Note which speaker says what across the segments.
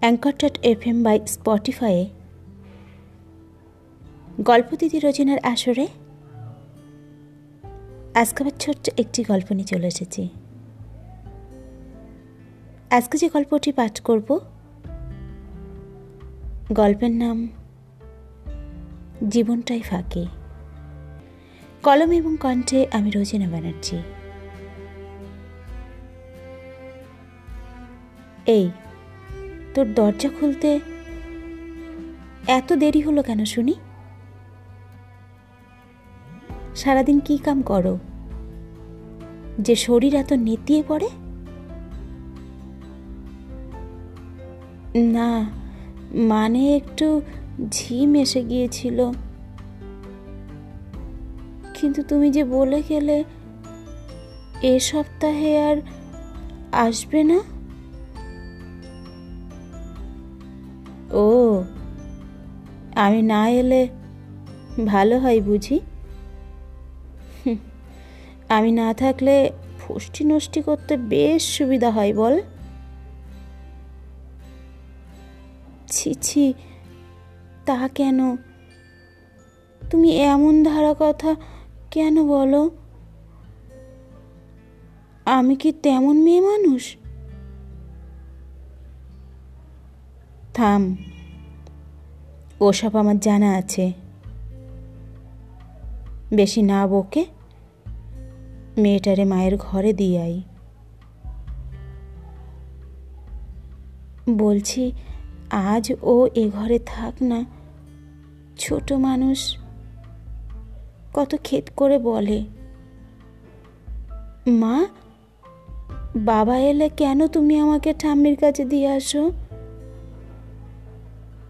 Speaker 1: Anchor dot F M by স্পটিফাইয়ে গল্প দিদি রচনার আসরে আজকে আবার ছোট্ট একটি গল্প নিয়ে চলে এসেছি। আজকে যে গল্পটি পাঠ করব, গল্পের নাম জীবনটাই ফাঁকে। কলম এবং কণ্ঠে আমি রোজিনা ব্যানার্জি। এই তোর দরজা খুলতে এত দেরি হলো কেন শুনি? সারাদিন কি কাম করো? যে শরীর এত নেতিয়ে পড়ে? না মানে একটু ঝিম এসে গিয়েছিল। কিন্তু তুমি যে বলে গেলে এ সপ্তাহে আর আসবে না? আমি না এলে ভালো হয় বুঝি? আমি না থাকলে ফুষ্টি নষ্টি করতে বেশ সুবিধা হয় বল। ছি ছি, তা কেন? তুমি এমন ধারা কথা কেন বলো? আমি কি তেমন মেয়ে মানুষ? থাম। ওসব আমার জানা আছে। বেশি না বকে মেয়েটারে মায়ের ঘরে দিয়ে আই বলছি, আজ ও এ ঘরে থাক না। ছোট মানুষ কত ক্ষেত করে বলে। মা, বাবা এলে কেন তুমি আমাকে ঠাম্মির কাছে দিয়ে আসো?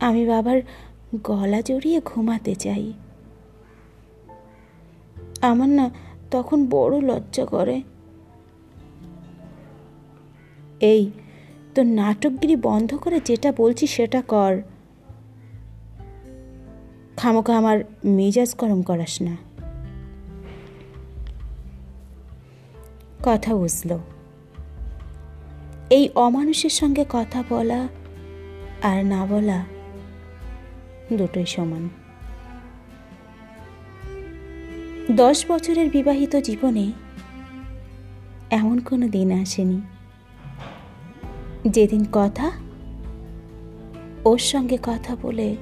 Speaker 1: আমি বাবার গলা জড়িয়ে ঘুমাতে চাই। আমার না তখন বড় লজ্জা করে। এই, তোর নাটকগিরি বন্ধ করে যেটা বলছি সেটা কর। খামোকা আমার মেজাজ গরম করাস না। কথা বুঝল। এই অমানুষের সঙ্গে কথা বলা আর না বলা দুটোই সমান। দশ বছরের বিবাহিত জীবনে এমন কোনো দিন আসেনি যেদিন কথা ওর সঙ্গে কথা বলে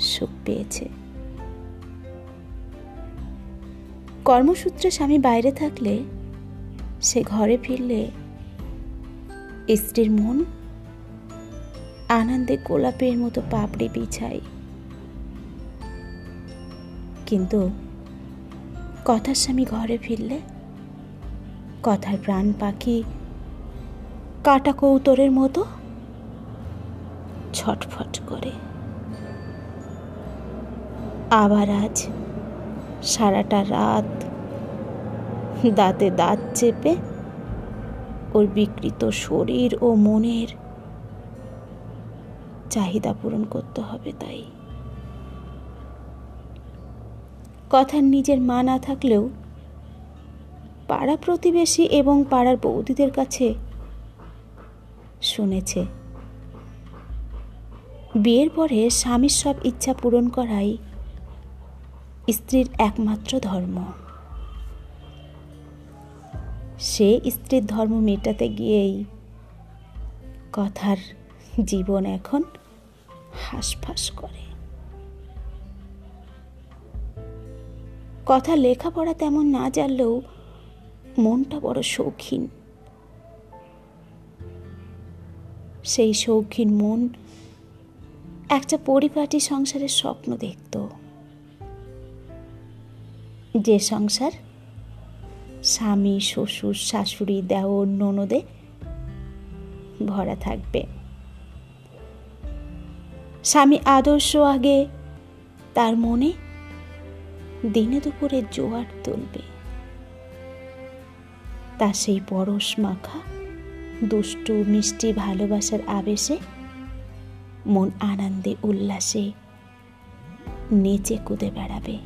Speaker 1: সুখ পেয়েছে। কর্মসূত্রে স্বামী বাইরে থাকলে সে ঘরে ফিরলে স্ত্রীর মন আনন্দে গোলাপের মতো পাপড়ি বিছায় কিন্তু কথার স্বামী ঘরে ফিরলে, কথার প্রাণ পাখি কাটা কৌতরের মতো ছটফট করে। আবার আজ সারাটা রাত দাঁতে দাঁত চেপে ওর বিকৃত শরীর ও মনের চাহিদা পূরণ করতে হবে তাই। কথার নিজের মা না থাকলেও পাড়া প্রতিবেশী এবং পাড়ার বৌদিদের কাছে শুনেছে। বিয়ের পরে স্বামীর সব ইচ্ছা পূরণ করাই স্ত্রীর একমাত্র ধর্ম। সে স্ত্রীর ধর্ম মেটাতে গিয়েই কথার জীবন এখন হাসফাস করে। কথা লেখাপড়া তেমন না জানলেও মনটা বড় শৌখিন। সেই শৌখিন মন একটা পরিপাটি সংসারের স্বপ্ন দেখত। যে সংসার স্বামী, শ্বশুর, শাশুড়ি, দেওর, ননদে ভরা থাকবে। স্বামী আদর্শ আগে, তার মনে দিনে দুপুরে জোয়ার তুলবে। তার সেই পরশ মাখা, দুষ্টু মিষ্টি ভালোবাসার আবেশে, মন আনন্দে উল্লাসে নেচে কুদে বেড়াবে।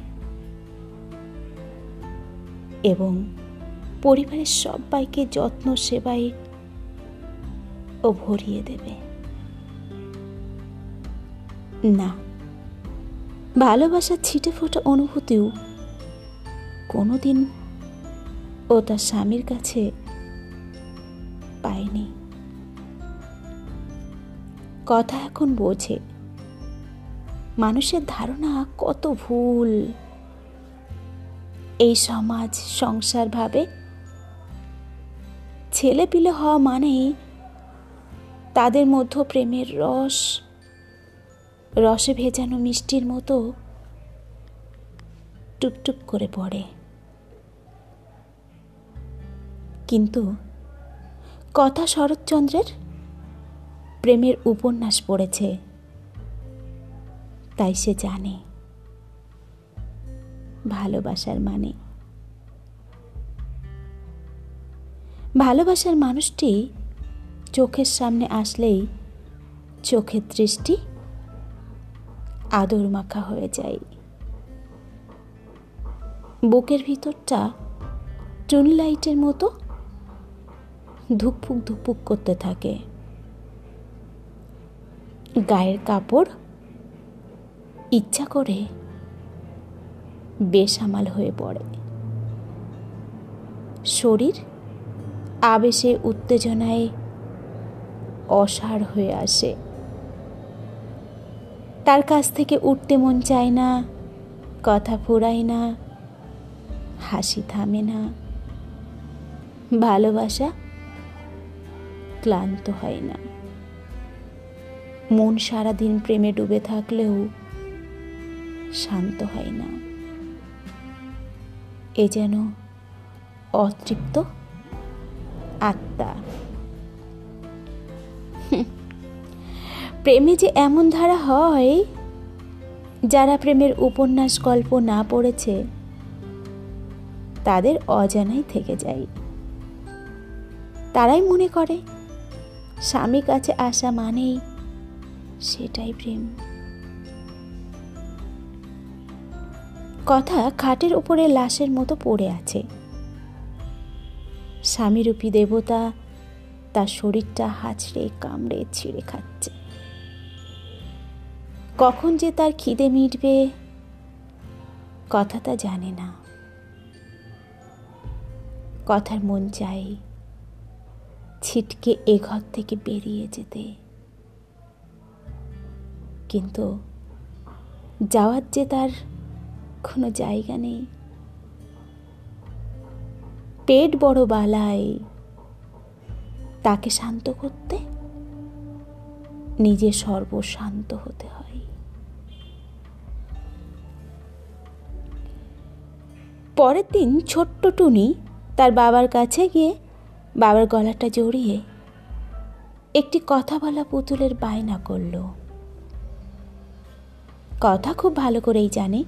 Speaker 1: এবং পরিবারের সবাইকে যত্ন সেবায় ও ভরিয়ে দেবে। না। ভালোবাসার ছিটে ফোটা অনুভূতিও কোনোদিন ও তার স্বামীর কাছে পায়নি। কথা এখন বোঝে। মানুষের ধারণা কত ভুল। এই সমাজ, সংসার ভাবে ছেলে পিলে হওয়া মানেই তাদের মধ্যে প্রেমের রস রসে ভেজানো মিষ্টির মতো টুকটুক করে পড়ে। কিন্তু কথা শরৎচন্দ্রের প্রেমের উপন্যাস পড়েছে, তাই সে জানে। ভালোবাসার মানে। ভালোবাসার মানুষটি চোখের সামনে আসলেই চোখের দৃষ্টি আদর মাখা হয়ে যায়। বুকের ভিতরটা টুন লাইটের মতো ধুকপুক ধুকপুক করতে থাকে। গায়ের কাপড় ইচ্ছা করে বেসামাল হয়ে পড়ে। শরীর আবেশে উত্তেজনায় অসার হয়ে আসে। তার কাছ থেকে উঠতে মন চায় না, কথা ফুরায় না, হাসি থামে না। ভালোবাসা ক্লান্ত হয় না। মন সারাদিন প্রেমে ডুবে থাকলেও শান্ত হয় না। এ যেন অতৃপ্ত আত্মা। প্রেমে যে এমন ধারা হয়, যারা প্রেমের উপন্যাস গল্প না পড়েছে, তাদের অজানাই থেকে যায়। তারাই মনে করে, স্বামী কাছে আসা মানেই সেটাই প্রেম। কথা খাটের উপরে লাশের মতো পড়ে আছে। স্বামীরূপী দেবতা তার শরীরটা হাঁচড়ে, কামড়ে, ছিঁড়ে খাচ্ছে। কখন যে তার খিদে মিটবে, কথা তা জানে না। কথার মন চাই ছিটকে এ ঘর থেকে বেরিয়ে যেতে। কিন্তু যাওয়ার যে তার কোনো জায়গা নেই। পেট বড় বালাই, তাকে শান্ত করতে নিজে সর্বশান্ত হতে হয়। পরের দিন ছোট্ট টুনি তার বাবার কাছে গিয়ে বাবার গলাটা জড়িয়ে একটি কথা বলা পুতুলের বায়না করল। কথা খুব ভালো করেই জানে।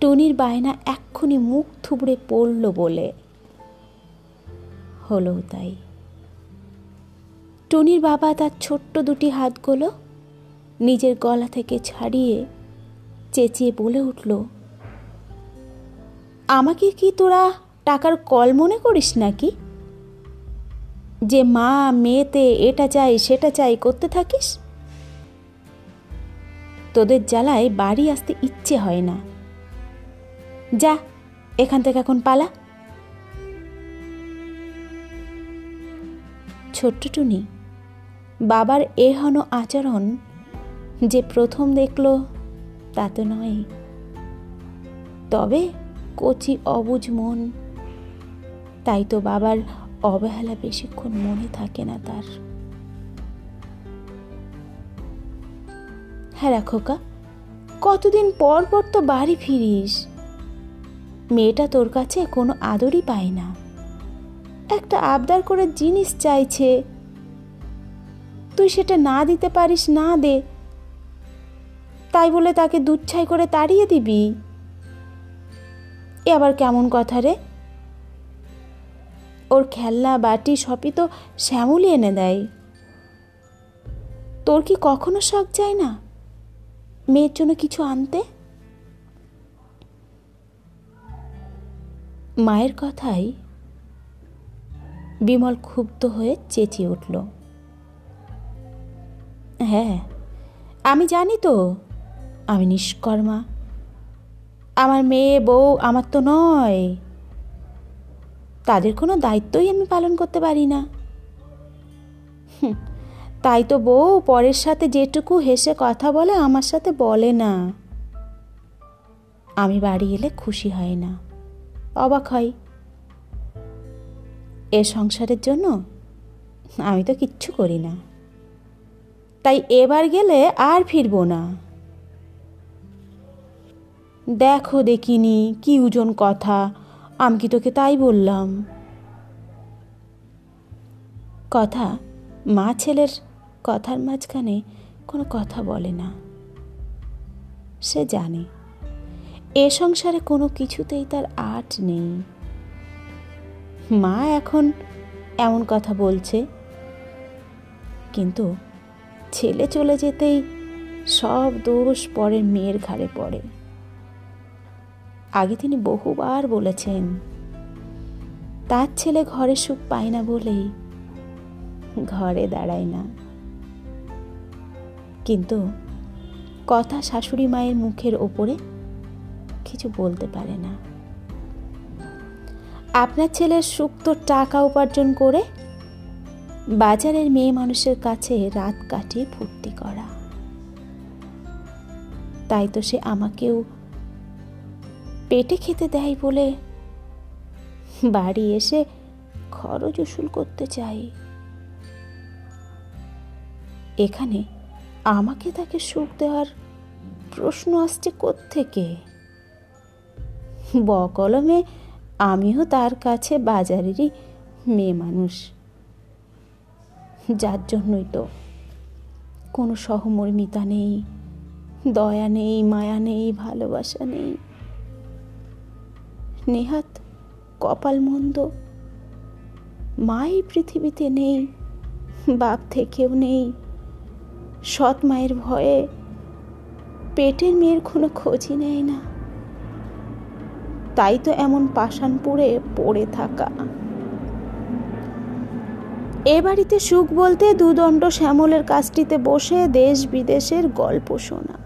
Speaker 1: টুনির বায়না এক্ষুনি মুখ থুবড়ে পড়ল বলে। হলো তাই। টুনির বাবা তার ছোট্ট দুটি হাতগুলো নিজের গলা থেকে ছাড়িয়ে চেঁচিয়ে বলে উঠল আমাকে কি তোরা টাকার কল মনে করিস নাকি? যে মা মেয়েতে এটা চাই, সেটা চাই করতে থাকিস? তোদের জ্বালায় বাড়ি আসতে ইচ্ছে হয় না। যা, এখান থেকে এখন পালা। ছোট্ট টুনি, বাবার এহন আচরণ যে প্রথম দেখল তা তো নয়। তবে কচি অবুজ মন। তাই তো বাবার অবহেলা বেশিক্ষণ মনে থাকে না তার। হ্যাঁ খোকা কতদিন পর পর তো বাড়ি ফিরিস। মেয়েটা তোর কাছে কোনো আদরই পায় না। একটা আবদার করে জিনিস চাইছে। তুই সেটা না দিতে পারিস না দে। তাই বলে তাকে দুচ্ছাই করে তাড়িয়ে দিবি। এ আবার কেমন কথা রে? ওর খেলনা, বাটি সবই তো শ্যামলি এনে দেয়। তোর কি কখনো শখ যায় না? মেয়ের জন্য কিছু আনতে? মায়ের কথাই বিমল ক্ষুব্ধ হয়ে চেঁচিয়ে উঠল। হ্যাঁ আমি জানি তো, আমি নিষ্কর্মা। আমার মেয়ে, বউ আমার তো নয়। তাদের কোনো দায়িত্বই আমি পালন করতে পারি না। তাই তো বউ পরের সাথে যেটুকু হেসে কথা বলে আমার সাথে বলে না। আমি বাড়ি এলে খুশি হয় না, অবাক হয় এ সংসারের জন্য আমি তো কিচ্ছু করি না। তাই এবার গেলে আর ফিরবো না। দেখো দেখিনি, কি ওজন কথা। আমি কি তোকে তাই বললাম? কথা, মা ছেলের কথার মাঝখানে কোনো কথা বলে না। সে জানে, এ সংসারে কোনো কিছুতেই তার আট নেই। মা এখন এমন কথা বলছে, কিন্তু ছেলে চলে যেতেই সব দোষ পরের মেয়ের ঘাড়ে পড়ে। আগে তিনি বহুবার বলেছেন, তার ছেলে ঘরে সুখ পায় না বলেই ঘরে দাঁড়ায় না। কিন্তু কথা শাশুড়ি মায়ের মুখের ওপরে কিছু বলতে পারে না। আপনার ছেলের সুখ তো টাকা উপার্জন করে বাজারের মেয়ে মানুষের কাছে রাত কাটিয়ে ফুর্তি করা। তাই তো সে আমাকেও পেটে খেতে দেয় বলে। বাড়ি এসে খরচ উসুল করতে চাই এখানে আমাকে তাকে সুখ দেওয়ার প্রশ্ন আসছে থেকে বকলমে আমিও তার কাছে বাজারেরই মেয়ে মানুষ। যার জন্যই তো কোনো সহমর্মিতা নেই, দয়া নেই, মায়া নেই, ভালোবাসা নেই। নেহাত কপাল মন্দ। মাই পৃথিবীতে নেই, বাপ থেকেও নেই। সৎ মায়ের ভয়ে পেটের মেয়ের কোনো খোঁজই নেয় না। তাই তো এমন পাষাণ পুড়ে পড়ে থাকা। এ বাড়িতে সুখ বলতে দুদণ্ড শ্যামলের কাজটিতে বসে দেশ বিদেশের গল্প শোনা।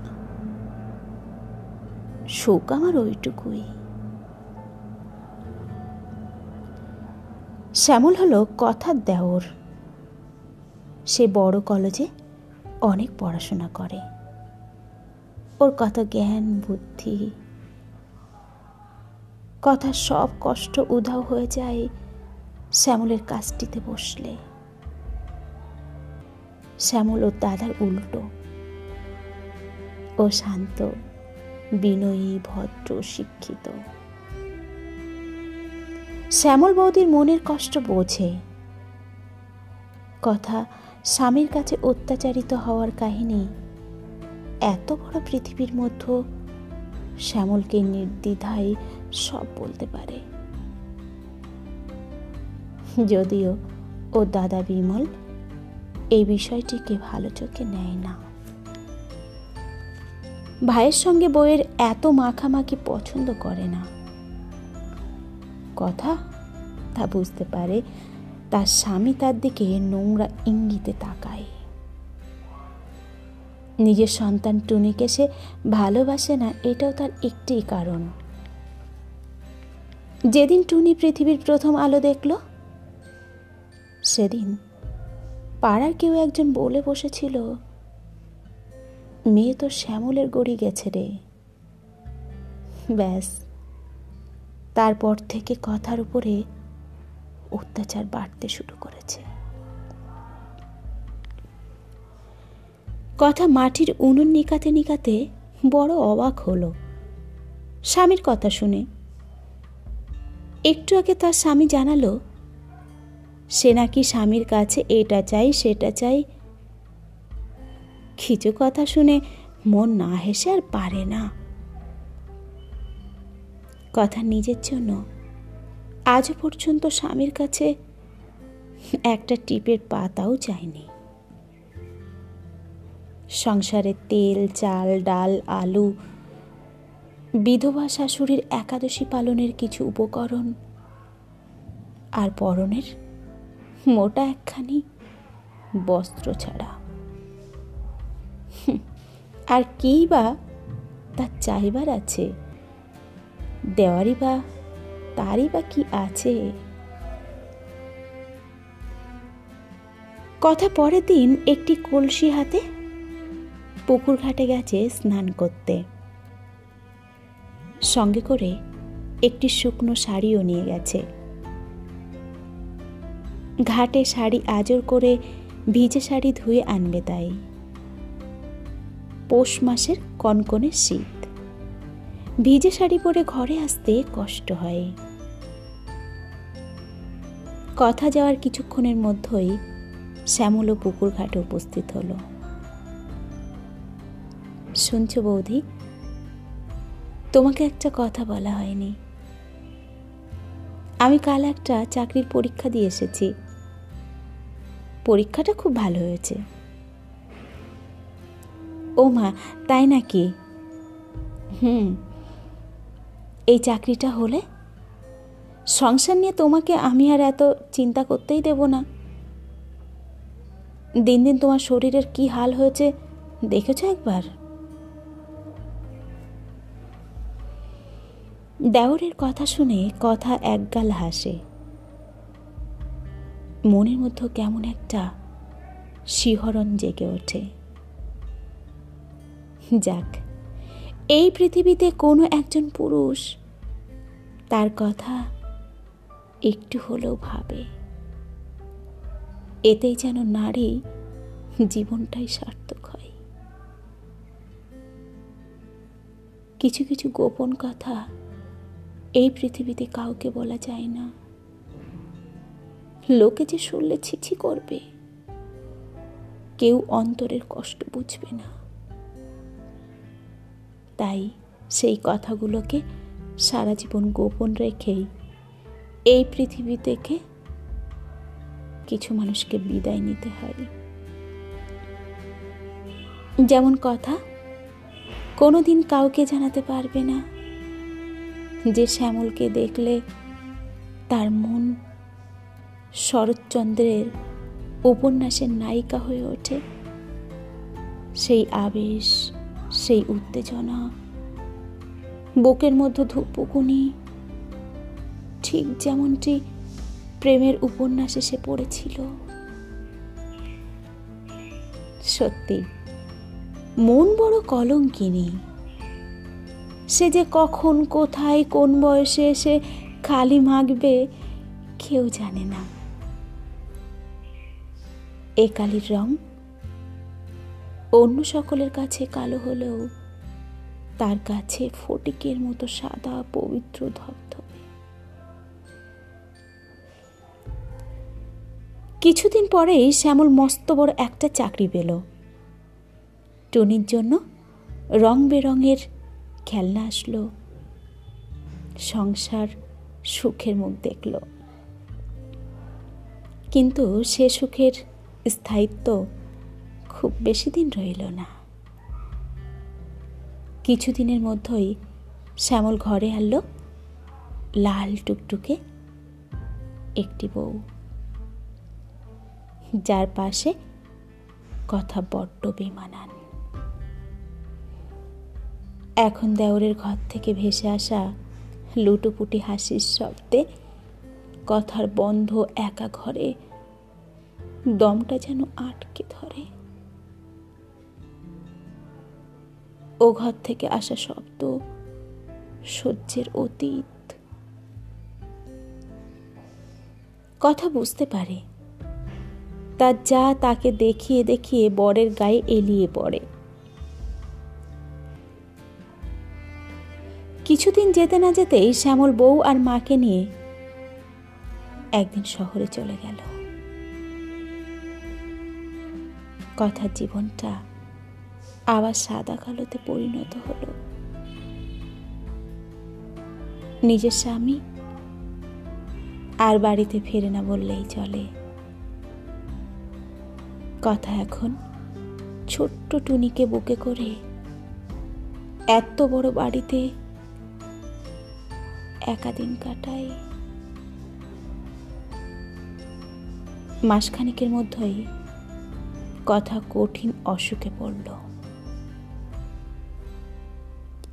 Speaker 1: সুখ আমার ওইটুকুই। শ্যামল হলো কথার দেওর। সে বড় কলেজে অনেক পড়াশোনা করে। ওর কত জ্ঞান, বুদ্ধি, কথা সব কষ্ট উধাও হয়ে যায় শ্যামলের কাজটিতে বসলে। শ্যামল ও দাদার উল্টো। ও শান্ত, বিনয়ী, ভদ্র, শিক্ষিত। শ্যামল বৌদির মনের কষ্ট বোঝে। কথা স্বামীর কাছে অত্যাচারিত হওয়ার কাহিনী এত বড় পৃথিবীর মধ্যে শ্যামলকে নির্দ্বিধায় সব বলতে পারে। যদিও ও দাদা বিমল এই বিষয়টিকে ভালো চোখে নেয় না। ভাইয়ের সঙ্গে বইয়ের এত মাখামাখি পছন্দ করে না। কথা তা বুঝতে পারে। তার স্বামী তার দিকে নোংরা ইঙ্গিতে তাকায়। নিজের সন্তান টুনিকে সে ভালোবাসে না, এটাও তার একটি কারণ। যেদিন টুনি পৃথিবীর প্রথম আলো দেখল, সেদিন পাড়ার কেউ একজন বলে বসেছিল, মেয়ে তো শ্যামলের গড়ি গেছে রে। ব্যাস। তারপর থেকে কথার উপরে অত্যাচার বাড়তে শুরু করেছে। কথা মাটির উনুন নিকাতে নিকাতে বড় অবাক হলো। স্বামীর কথা শুনে। একটু আগে তার স্বামী জানালো, সে নাকি স্বামীর কাছে এটা চাই, সেটা চাই। কিছু কথা শুনে মন না হেসে আর পারে না। কথা নিজের জন্য। আজও পর্যন্ত স্বামীর কাছে একটা টিপের পাতাও চায়নি সংসারে তেল, চাল, ডাল, আলু, বিধবা শাশুড়ির একাদশী পালনের কিছু উপকরণ আর পরনের মোটা একখানি বস্ত্র ছাড়া। আর কী বা তার চাইবার আছে? দেওয়ারই বা তারই বা কি আছে? কথা পরের দিন একটি কলসি হাতে পুকুর ঘাটে গেছে স্নান করতে। সঙ্গে করে একটি শুকনো শাড়িও নিয়ে গেছে। ঘাটে শাড়ি আজর করে ভিজে শাড়ি ধুয়ে আনবে তাই। পৌষ মাসের কনকনে শীত। ভিজে শাড়ি পরে ঘরে আসতে কষ্ট হয়। কথা যাওয়ার কিছুক্ষণের মধ্যেই শ্যামল পুকুর ঘাটে উপস্থিত হলো। শুনছ বৌদি? তোমাকে একটা কথা বলা হয়নি। আমি কাল একটা চাকরির পরীক্ষা দিয়ে এসেছি। পরীক্ষাটা খুব ভালো হয়েছে। ও মা তাই নাকি? হুম এই চাকরিটা হলে? সংসার নিয়ে তোমাকে আমি আর এত চিন্তা করতেই দেব না। দিন দিন তোমার শরীরের কি হাল হয়েছে দেখেছ একবার? দেওরের কথা শুনে কথা একগাল হাসে। মনের মধ্যে কেমন একটা শিহরণ জেগে ওঠে। যাক এই পৃথিবীতে কোনো একজন পুরুষ তার কথা একটু হলেও ভাবে। এতেই যেন নারী জীবনটাই সার্থক হয়। কিছু কিছু গোপন কথা এই পৃথিবীতে কাউকে বলা যায় না। লোকে যে শুনলে ছিছি করবে, কেউ অন্তরের কষ্ট বুঝবে না। তাই সেই কথাগুলোকে সারা জীবন গোপন রেখেই এই পৃথিবী থেকে কিছু মানুষকে বিদায় নিতে হয়। যেমন কথা, কোনোদিন কাউকে জানাতে পারবে না। যে শ্যামলকে দেখলে তার মন শরৎচন্দ্রের উপন্যাসের নায়িকা হয়ে ওঠে, সেই আবেশ সেই উত্তেজনা। বুকের মধ্যে ধূপকুনি, ঠিক যেমনটি প্রেমের উপন্যাসে সে পড়েছিল। সত্যি, মন বড় কলঙ্কিনী। সে যে কখন, কোথায়, কোন বয়সে এসে খালি মাগবে, কেউ জানে না। এ কালির রং অন্য সকলের কাছে কালো হলেও তার কাছে ফটিকের মতো সাদা পবিত্র ধবধবে। কিছুদিন পরেই শ্যামল মস্ত বড় একটা চাকরি পেল। টনির জন্য রং বেরঙের খেলনা আসলো। সংসার সুখের মুখ দেখল। কিন্তু সে সুখের স্থায়িত্ব খুব বেশি দিন রইল না। কিছুদিনের মধ্যেই শ্যামল ঘরে আনলো লাল টুকটুকে একটি বউ। যার পাশে কথা বড্ড বেমানান। এখন দেওরের ঘর থেকে ভেসে আসা লুটোপুটি হাসির শব্দে কথার বন্ধ একা ঘরে দমটা যেন আটকে ধরে। ও ঘর থেকে আসা শব্দ সহ্যের অতীত। কথা বুঝতে পারে। তার যা তাকে দেখিয়ে দেখিয়ে বরের গায়ে এলিয়ে পড়ে। কিছুদিন যেতে না যেতেই শ্যামল বউ আর মাকে নিয়ে একদিন শহরে চলে গেল। কথার জীবনটা আবার সাদা কালোতে পরিণত হলো। নিজের স্বামী আর বাড়িতে ফেরে না বললেই চলে। কথা এখন ছোট্ট টুনিকে বুকে করে এত বড় বাড়িতে একাদিন কাটাই মাসখানিকের মধ্যেই কথা কঠিন অসুখে পড়ল।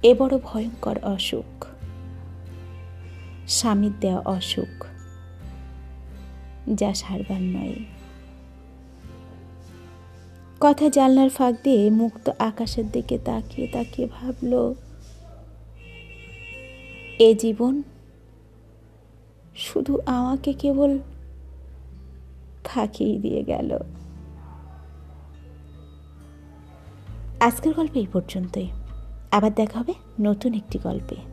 Speaker 1: এ বড় ভয়ঙ্কর অসুখ। স্বামীর দেওয়া অসুখ, যা সারবার নয়। কথা জানলার ফাঁক দিয়ে মুক্ত আকাশের দিকে তাকিয়ে তাকিয়ে ভাবল, এ জীবন শুধু আমাকে কেবল ফাঁকিয়ে দিয়ে গেল। আজকের গল্প এই পর্যন্তই। আবার দেখা হবে নতুন একটি গল্পে।